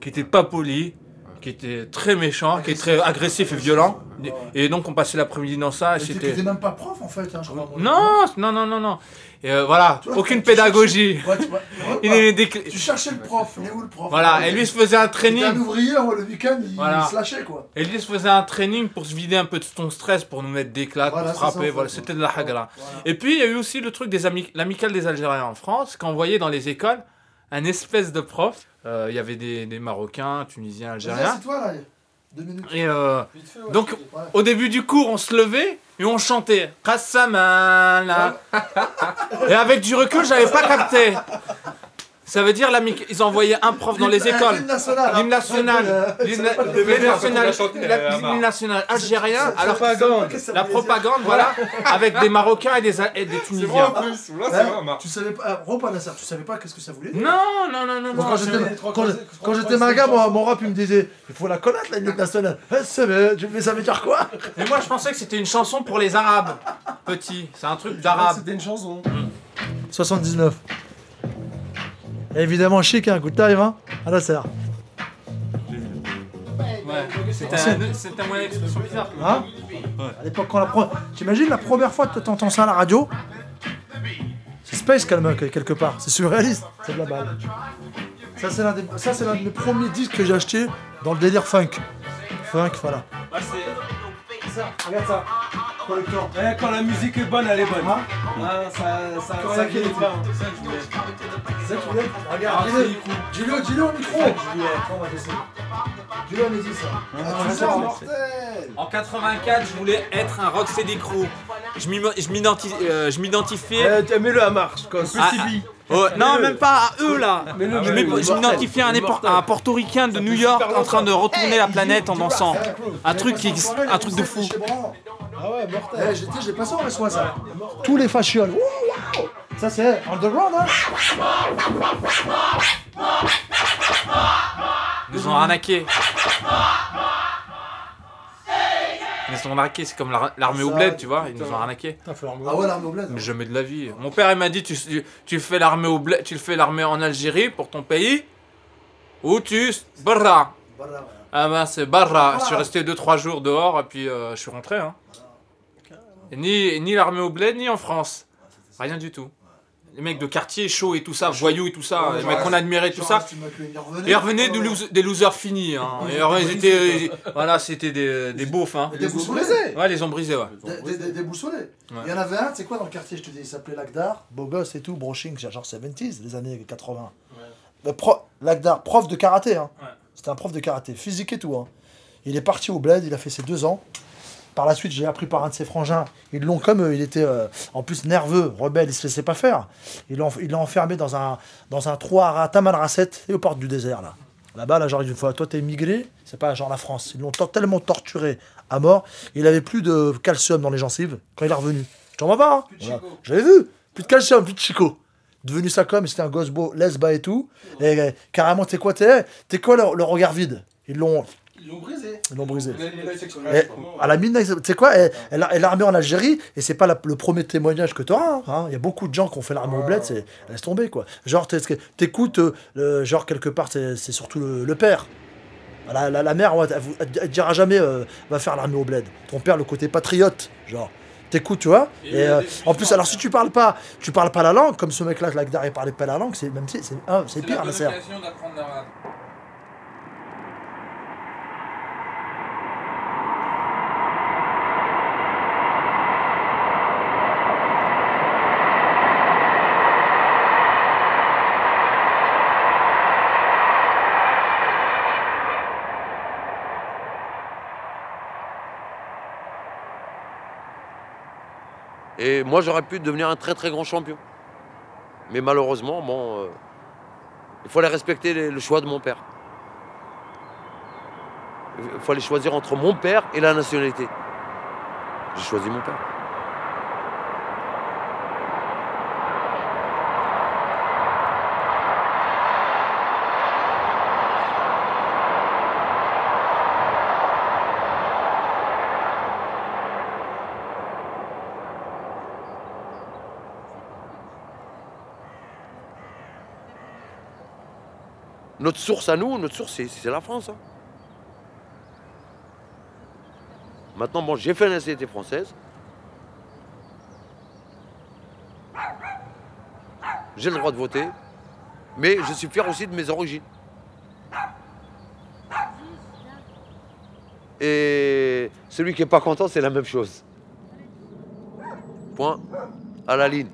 qui étaient pas polis, qui étaient très méchants, qui étaient très agressifs et violents. Et donc on passait l'après-midi dans ça. Et Mais tu c'était... n'étais même pas prof en fait, hein, je crois. moi. Non, non, non, non, non. Et euh, voilà, vois, aucune cherchais- pédagogie. Ouais, tu [LAUGHS] Il est décl- Tu cherchais le prof, il est où le prof? Voilà, et lui se faisait un C'était un training. ouvrier, ouais, le week-end, il, Voilà. il se lâchait quoi. Et lui se faisait un training pour se vider un peu de ton stress, pour nous mettre des claques, Voilà, pour frapper. Voilà, c'était de la hagra. Et puis il y a eu aussi le truc des ami- l'amicale des Algériens en France, qu'on voyait dans les écoles un espèce de prof. Euh, Il y avait des, des Marocains, Tunisiens, Algériens. toi là. Et euh, donc, au début du cours, on se levait et on chantait Kassamala. Et avec du recul, j'avais pas capté. Ça veut dire, la ils envoyaient un prof dans les L'hymne- écoles. l'hymne national. L'hymne national. Euh, L'hymne l'hymne national. euh, l'hymne national algérien. Alors, la propagande, voilà, avec des Marocains et des, et des Tunisiens. Hein tu savais pas, ah, Repas Nasser, tu savais pas qu'est-ce que ça voulait dire Non, non, non, non. Moi, quand j'étais quand, quand j'étais maga, mon rap il me disait il faut la connaître la hymne nationale. Eh, c'est vrai, tu- mais ça veut dire quoi Mais moi, je pensais que c'était une chanson pour les Arabes. Petit, c'est un truc d'arabe. C'était une chanson. 79. Évidemment chic, hein, good time, hein à la serre. Ouais, c'était un, un moyen d'expression bizarre. Hein À l'époque, quand la pro... T'imagines la première fois que t'entends ça à la radio? C'est space quand même, quelque part. C'est surréaliste. C'est de la balle. Ça, c'est l'un des... de mes premiers disques que j'ai acheté dans le délire funk. Funk, voilà. Ça, regarde ça. Collector. Eh, quand la musique est bonne, elle est bonne. Ah, ça, ça, Quand ça pas. C'est ça. C'est ça tu voulais Regarde, Ah, dis-le. dis-le au micro. On ça. Ah, tu sais, En 84, je voulais être un Rocksteady Crew. Je euh, je m'identifiais. Eh, Mets-le à marche, comme Ah, Petit ah. Oh, non, même pas à eux là. Je m'identifiais à un, à portoricain de New York en train de retourner la planète en dansant. Un truc, qui, un truc de fou. Ah ouais, mortel. Eh, j'ai- tu sais, j'ai passé en S1 ça. Tous les fascioles. Wouh, wouh. Ça, c'est underground, hein Ils nous ont arnaqué. Ils nous ont arnaqué, c'est comme la- l'armée au bled, tu vois. Ils nous ont arnaqué. Ah ouais, l'armée au bled. Mais jamais de la vie. Mon père il m'a dit tu, tu, tu fais l'armée au bled, tu le fais l'armée en Algérie pour ton pays ou tu barra. Ah ben c'est barra. Je suis resté 2-3 jours dehors et puis euh, je suis rentré. Hein. Et ni ni l'armée au bled ni en France. Rien du tout. Les mecs de quartier chaud et tout ça, voyous et tout ça, les mecs qu'on admirait tout ça. Ils revenaient de lose- des losers finis. Hein. Ils étaient, voilà, c'était des, des beaufs. Hein. Des bouts brisés. Ouais, les ont brisés, ouais. Des, des, des- des boussolés. Ouais. Il y en avait un, tu sais quoi, dans le quartier, je te dis, il s'appelait Lagdar, beau gosse et tout, broching, c'est genre 70s, les années 80. Le pro- Lagdar, prof de karaté, hein. C'était un prof de karaté, physique et tout. Hein. Il est parti au bled, il a fait ses deux ans. Par la suite, j'ai appris par un de ses frangins. Ils l'ont comme euh, il était euh, en plus nerveux, rebelle, il se laissait pas faire. Ils l'ont ils l'ont enfermé dans un, dans un trou à Taman Rasset et aux portes du désert là. Là-bas, là, genre une fois, toi t'es immigré, c'est pas genre la France. Ils l'ont tellement torturé à mort. Il avait plus de calcium dans les gencives quand il est revenu. Je t'en vas pas, hein Voilà. J'avais vu. Plus de calcium, plus de chico. Devenu ça comme, c'était un gosse beau, lesba et tout. Et euh, carrément, t'es quoi, t'es T'es quoi le, le regard vide? Ils l'ont. Ils l'ont brisé. Ils l'ont brisé. Et comment- à la Midnight, tu sais quoi, elle, elle, elle armée en Algérie et c'est pas la- le premier témoignage que tu auras. hein. Il y a beaucoup de gens qui ont fait l'armée au bled, c'est laisse tomber quoi. Genre, t'es- t'écoutes, euh, genre quelque part, c'est surtout le, le père. La, la, la mère, elle, elle dira jamais euh, va faire l'armée au bled. Ton père, le côté patriote, genre. T'écoutes, tu vois. Et, euh, en plus, alors si tu parles pas, tu parles pas la langue, comme ce mec-là, Lagdar, il parlait pas la langue, c'est même si- c'est ah, c'est pire, la serre. Et moi, j'aurais pu devenir un très très grand champion. Mais malheureusement, euh, il fallait respecter le choix de mon père. Il fallait choisir entre mon père et la nationalité. J'ai choisi mon père. Notre source à nous, notre source, c'est- la France. hein. Maintenant, bon, j'ai fait la nationalité française. J'ai le droit de voter. Mais je suis fier aussi de mes origines. Et celui qui n'est pas content, c'est la même chose. Point. À la ligne.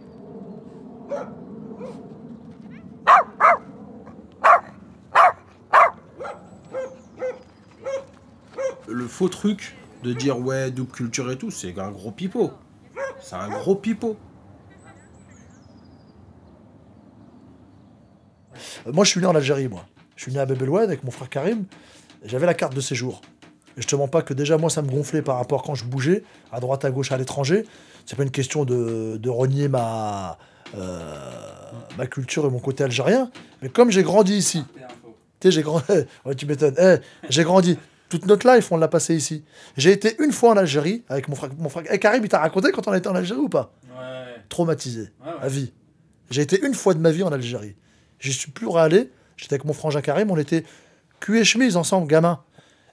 Le faux truc de dire ouais, double culture et tout, c'est un gros pipeau. C'est un gros pipeau. Euh, Moi, je suis né en Algérie, moi. Je suis né à Bab el Oued avec mon frère Karim. J'avais la carte de séjour. Et je te mens pas que déjà, moi, ça me gonflait par rapport quand je bougeais à droite, à gauche, à l'étranger. C'est pas une question de, de renier ma, euh, ma culture et mon côté algérien. Mais comme j'ai grandi ici, tu sais, j'ai grandi. [LAUGHS] ouais, tu m'étonnes. Eh, j'ai grandi. Toute notre life, on l'a passé ici. J'ai été une fois en Algérie avec mon frère. Mon frère... Karim, il t'a raconté quand on était en Algérie ou pas Ouais. Traumatisé. Ouais, ouais. À vie. J'ai été une fois de ma vie en Algérie. J'y suis plus réallé. J'étais avec mon frangin Karim, on était cul et chemise ensemble, gamin.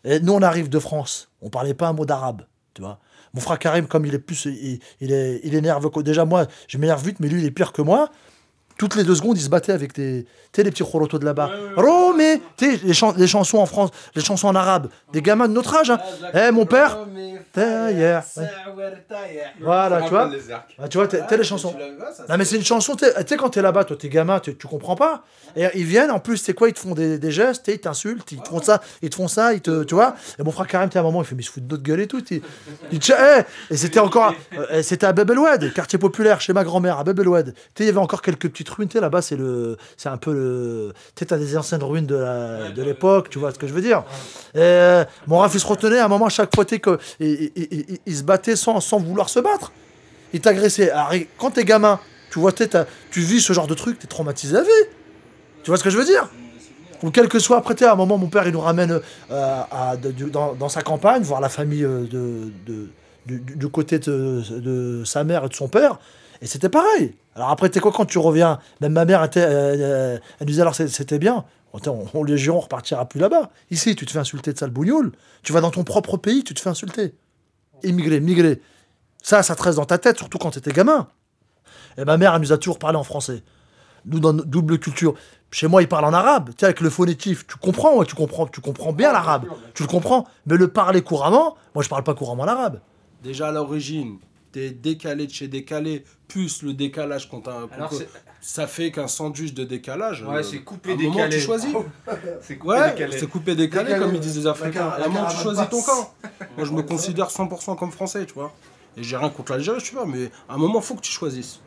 Et nous, on arrive de France. On parlait pas un mot d'arabe, tu vois. Mon frère Karim, comme il est plus. Il, il est, il est nerveux. Déjà, moi, je m'énerve vite, mais lui, il est pire que moi. Toutes les deux secondes, il se battait avec des, les petits chorotos de là-bas. Romé les, chan- les chansons en France, les chansons en arabe. Des gamins de notre âge. Hein. Eh, mon père Taïer. Voilà, tu vois. Ah, tu vois, t'as les chansons. Non, mais c'est une chanson, tu sais, quand t'es là-bas, toi, t'es gamin, tu, comprends pas. Et ils viennent, en plus, c'est quoi, ils te font des, des gestes, ils t'insultent, ils te font ça, ils te font ça, ils te, tu vois. Et mon frère Karim, sais, à un moment, il fait, mais il se fout de notre gueule et tout. Il, il te- eh, et c'était encore, euh, c'était à Bab el Oued, quartier populaire, chez ma grand-mère, à Bab el Oued. Tu il y avait encore quelques petites ruines, tu sais, là-bas, c'est le, c'est un peu le, tu sais, t'as des anciennes ruines de la- de l'époque, tu vois ce que je veux dire. Et, euh, mon se retenait, à un moment, à chaque fois, que, il, se battait sans, sans vouloir se battre. Il t'agressait. Quand t'es gamin, tu vois, tu vis ce genre de truc, t'es traumatisé à vie. Tu vois ce que je veux dire? Ou quel que soit, après, t'es, à un moment, mon père, il nous ramène euh, à- de- dans, dans sa campagne, voir la famille euh, de, de- du, du- du côté de, de sa mère et de son père. Et c'était pareil. Alors après, t'es quoi quand tu reviens? Même ma mère, était, euh, euh, elle nous disait alors c'était bien. On, on, les jure, on repartira plus là-bas. Ici, tu te fais insulter de sale bougnoule. Tu vas dans ton propre pays, tu te fais insulter. Immigré, migré. Ça, ça te reste dans ta tête, surtout quand t'étais gamin. Et ma mère, elle nous a toujours parlé en français. Nous, dans notre double culture. Chez moi, ils parlent en arabe. Tu sais, avec le phonétif, tu comprends, ouais, tu comprends, tu comprends bien l'arabe. Tu le comprends. Mais le parler couramment, moi, je parle pas couramment l'arabe. Déjà à l'origine, t'es décalé de chez décalé, plus le décalage qu'on t'a. Ça fait qu'un sandwich de décalage. Ouais, euh, c'est coupé, moment, décalé. tu choisis. [LAUGHS] C'est coupé, ouais, décalé. c'est coupé décalé, Décalé. comme ils disent les Africains. À un moment, tu choisis ton camp. Moi, je me considère 100% comme français, tu vois. Et j'ai rien contre l'Algérie, tu vois, mais à un moment, faut que tu choisisses.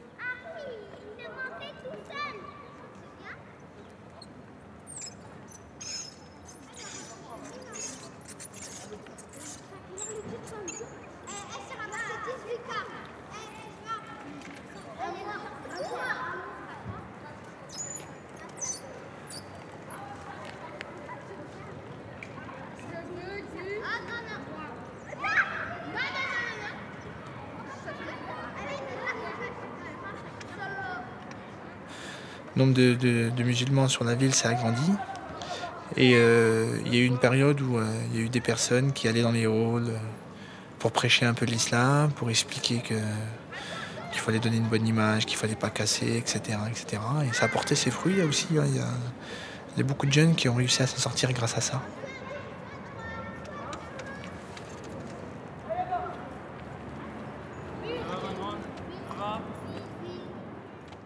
Le nombre de, de- de musulmans sur la ville s'est agrandi. Et euh, il y a eu une période où euh, il y a eu des personnes qui allaient dans les halls euh, pour prêcher un peu l'islam, pour expliquer que qu'il fallait donner une bonne image, qu'il fallait pas casser, etc., etc. Et ça a porté ses fruits. Aussi hein, il y a beaucoup de jeunes qui ont réussi à s'en sortir grâce à ça.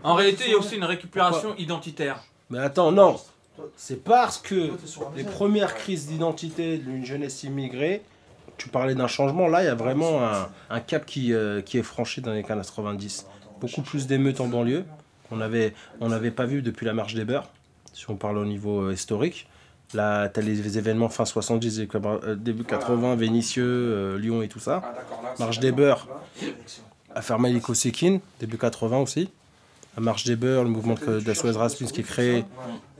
En réalité, il y a aussi une récupération identitaire. Mais attends, non. C'est parce que les premières crises d'identité d'une jeunesse immigrée, tu parlais d'un changement, là, il y a vraiment un, un cap qui, euh, qui est franchi dans les années 90. Beaucoup plus d'émeutes en banlieue qu'on n'avait on n'avait pas vu depuis la marche des beurs, si on parle au niveau euh, historique. Là, tu as les événements fin 70, début euh, début 80, Vénitieux, euh, Lyon et tout ça. Marche des beurs, affaire Maliko Sekin, début 80 aussi. La marche des beurs, le mouvement de de Suez Rasmus qui est créé,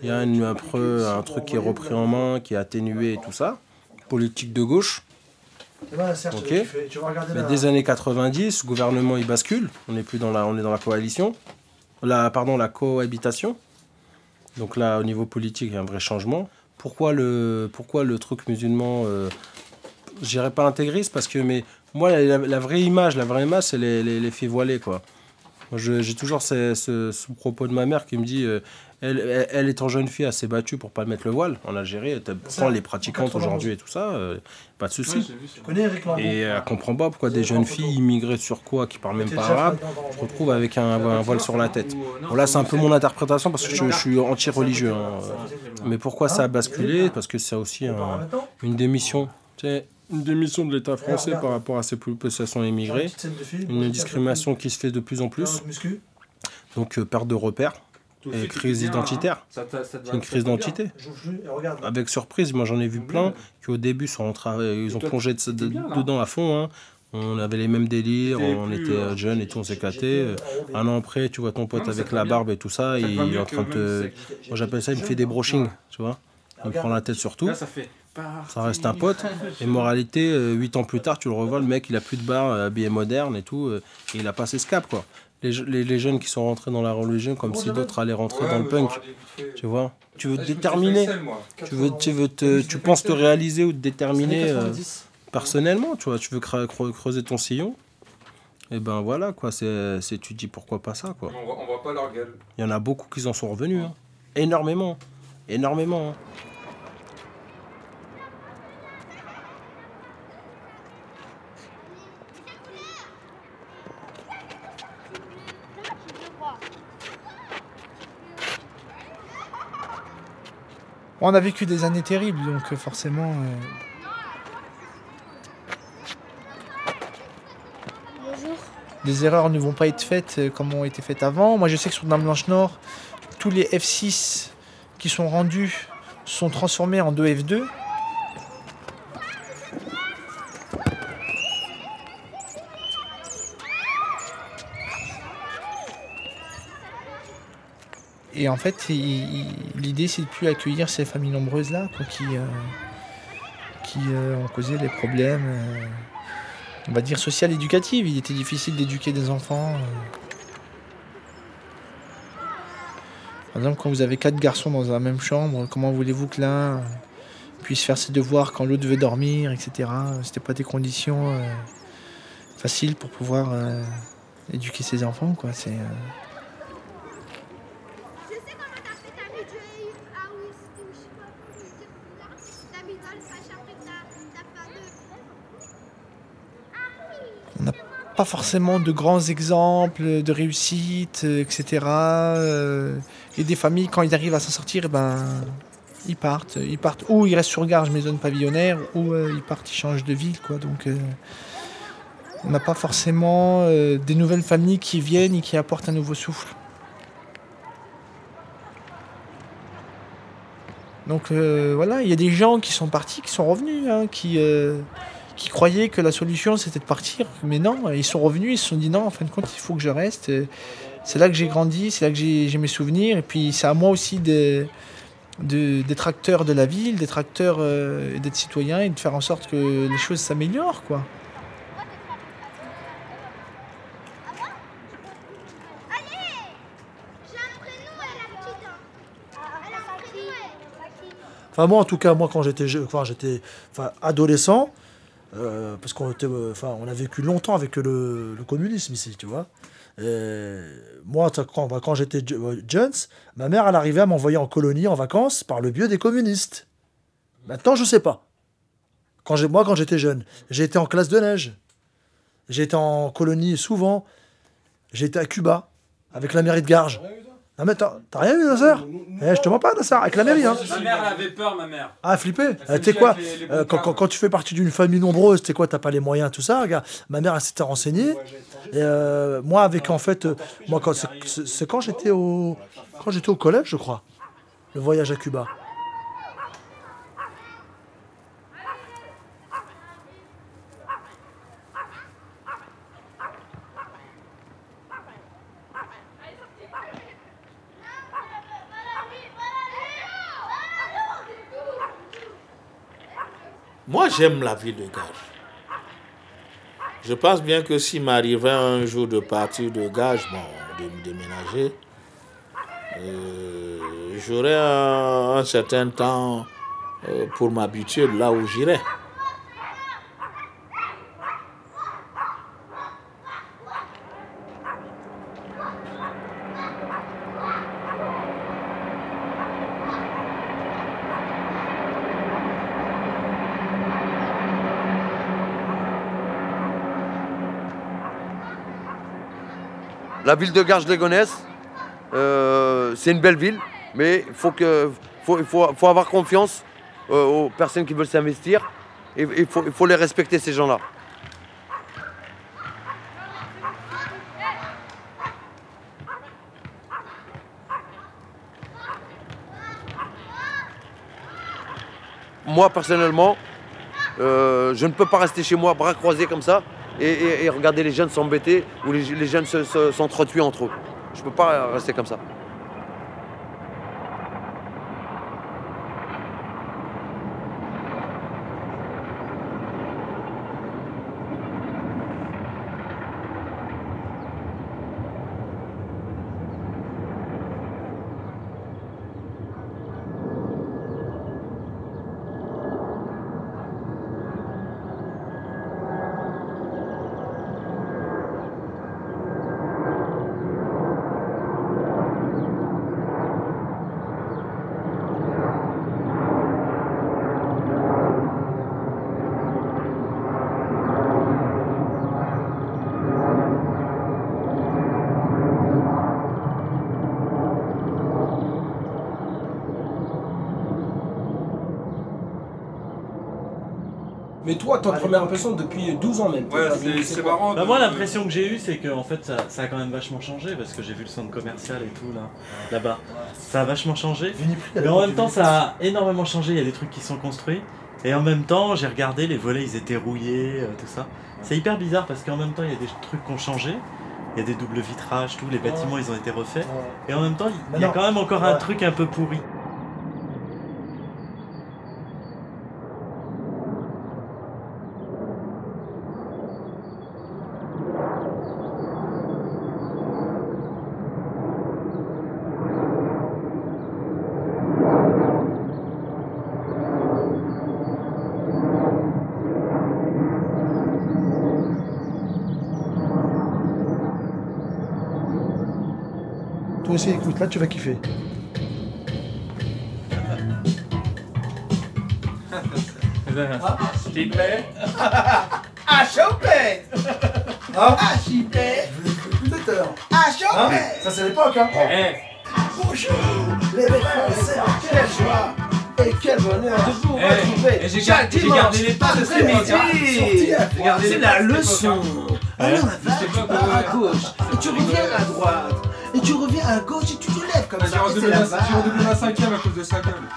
il y a un, un truc qui est repris en main, qui est atténué et tout ça. Politique de gauche. Eh ben, Serge, Ok. tu fais- tu vas regarder Mais la- des années 90, le gouvernement il bascule. On n'est plus dans la, on est dans la coalition. La, pardon, la cohabitation. Donc là, au niveau politique, il y a un vrai changement. Pourquoi le, pourquoi le truc musulman, euh, pas intégriste, parce que mais moi, la, la vraie image, la vraie image, c'est les, les, les filles voilées, quoi. J'ai toujours ce, ce, ce propos de ma mère qui me dit, euh, elle, elle, elle étant jeune fille, elle s'est battue pour pas mettre le voile en Algérie. Elle prend les pratiquantes 91. aujourd'hui et tout ça, euh, pas de souci. Ouais, Et elle comprend pas pourquoi des jeunes filles immigrées sur quoi, qui parlent même pas arabe, se retrouvent avec un, un voile sur la tête. Bon, là, c'est un peu mon interprétation parce que je, je suis anti-religieux. hein. Mais pourquoi ça a basculé Parce que c'est aussi un- une démission. Tu sais, une démission de l'État français par rapport à ces populations immigrées, une discrimination qui se fait de plus en plus, donc euh, perte de repères et crise identitaire. hein. C'est une crise d'identité. Avec surprise, moi j'en ai vu plein qui au début sont rentrés, euh, ils ont toi, plongé dedans à fond. hein. On avait les mêmes délires, on plus, était euh, jeunes et tout, on s'éclatait. Un an après, tu vois ton pote avec la bien. barbe et tout ça, il est en train de te. Moi j'appelle ça, il me fait des brushings, tu vois. Il me prend la tête sur ça reste un pote. Et moralité, euh, huit ans plus tard, tu le revois, le mec, il a plus de barre, euh, habillé moderne et tout. euh, et il a passé ce cap, quoi. Les, les, les jeunes qui sont rentrés dans la religion, comme si d'autres allaient rentrer Ouais, dans le punk. Tu vois? Tu veux te déterminer. Tu veux, tu veux te, tu penses te réaliser ou te déterminer euh, 90. personnellement, tu vois? Tu veux cre- cre- creuser ton sillon? Et ben voilà, quoi. C'est, c'est- tu te dis pourquoi pas ça, quoi. On voit, on voit pas leur gueule. Il y en a beaucoup qui en sont revenus. hein. Énormément. Énormément. hein. On a vécu des années terribles, donc euh, forcément. euh, Bonjour. des erreurs ne vont pas être faites euh, comme ont été faites avant. Moi, je sais que sur Dame Blanche Nord, tous les F6 qui sont rendus sont transformés en 2 F2. Et en fait, l'idée, c'est de plus accueillir ces familles nombreuses-là, qui, euh, qui euh, ont causé les problèmes, euh, on va dire, social éducatifs. Il était difficile d'éduquer des enfants. Par exemple, quand vous avez quatre garçons dans la même chambre, comment voulez-vous que l'un puisse faire ses devoirs quand l'autre veut dormir, etc. C'était pas des conditions faciles pour pouvoir éduquer ses enfants, quoi. C'est euh, Je sais comment t'as fait ta vidéo ah oui, c'était je sais pas comment dire là. T'as mis dans le sac après que t'as t'as fait deux. on n'a forcément de grands exemples de réussite, euh, etc. euh, et des familles, quand ils arrivent à s'en sortir, eh ben, ils partent. Ils partent ou ils restent sur Garges, mais zone pavillonnaire, ou euh, ils partent, ils changent de ville. Quoi. Donc, on n'a pas forcément des nouvelles familles qui viennent et qui apportent un nouveau souffle. Donc voilà, il y a des gens qui sont partis, qui sont revenus, hein, qui, qui croyaient que la solution c'était de partir, mais non, ils sont revenus, ils se sont dit non, en fin de compte, il faut que je reste. C'est là que j'ai grandi, c'est là que j'ai mes souvenirs, et puis c'est à moi aussi de- d'être acteur de la ville, d'être acteur euh, d'être citoyen et de faire en sorte que les choses s'améliorent, quoi. Enfin, moi, en tout cas, moi, quand j'étais enfin, j'étais adolescent, euh, parce qu'on euh, a vécu longtemps avec le, communisme ici, tu vois. Moi, bah, quand j'étais je- euh, jeune, ma mère, elle arrivait à m'envoyer en colonie en vacances par le biais des communistes. Maintenant, je sais pas. Quand moi, quand j'étais jeune, j'ai été en classe de neige. J'ai été en colonie souvent. J'ai été à Cuba avec la mairie de Garges. Ah, mais t'as rien vu, Nassar Eh, je te mens pas, Nassar, avec la mairie, hein. Ma mère, elle avait peur, ma mère. Ah, Euh, s'est Tu sais quoi avec les- les euh, quand, bons quand, quand tu fais partie d'une famille nombreuse, tu sais quoi, t'as pas les moyens, tout ça. Regarde, ma mère, elle s'était renseignée. Et euh, moi, avec en fait, euh, moi, quand c'est- c'est c'est quand j'étais au, quand j'étais au collège, je crois, le voyage à Cuba. Moi, j'aime la ville de Gage. Je pense bien que s'il m'arrivait un jour de partir de Gage, bon, de me déménager, euh, j'aurais un, certain temps euh, pour m'habituer là où j'irai. La ville de Garges-les-Gonesse, euh, c'est une belle ville, mais il faut, avoir confiance euh, aux personnes qui veulent s'investir. Et il faut, il faut les respecter, ces gens-là. Moi, personnellement, euh, je ne peux pas rester chez moi, bras croisés comme ça, et, regarder les jeunes s'embêter ou les, jeunes se- se- s'entretuer entre eux. Je ne peux pas rester comme ça. Mais toi, ton première impression depuis 12 ans même. Ouais, c'est- marrant. Bah moi l'impression que j'ai eue c'est que en fait ça, ça a quand même vachement changé parce que j'ai vu le centre commercial et tout là là-bas. Ça a vachement changé. Mais en même temps ça a énormément changé, il y a des trucs qui sont construits. Et en même temps j'ai regardé, les volets ils étaient rouillés, euh, tout ça. C'est hyper bizarre parce qu'en même temps il y a des trucs qui ont changé. Il y a des doubles vitrages, tout, les bâtiments ils ont été refaits. Et en même temps il y a quand même encore un truc un peu pourri. Aussi, écoute, là tu vas kiffer. [LAUGHS] S'il te plaît. Ah, chopette Hein Ah, Plus de tard. Ah, Hein Ça c'est l'époque, hein. Eh, Bonjour Les belles Français, quelle joie et quel bonheur de vous Eh, retrouver j'ai gardé les pas de époque, hein. C'est la leçon. époque, pars à ouais. gauche et tu reviens à droite et tu reviens à gauche et tu te lèves comme J'ai ça j'ai redoublé la cinquième à cause de sa gueule. [LAUGHS]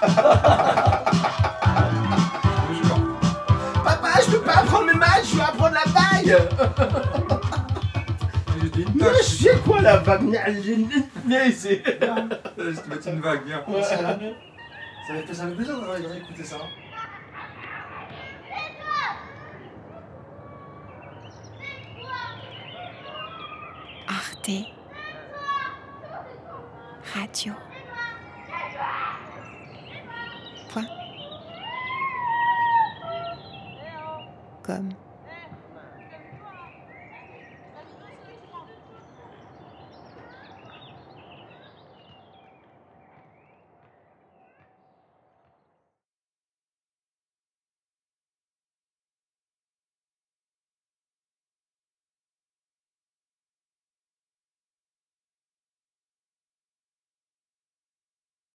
Papa, je peux pas apprendre mes maths, je vais apprendre la vague [LAUGHS] Mais c'est quoi la vague? Mais c'est... Je te mets une vague, viens. Ouais, ça va mieux. Ça fait plaisir de réécouter ça. hein. Arte Radio. Point. Comme.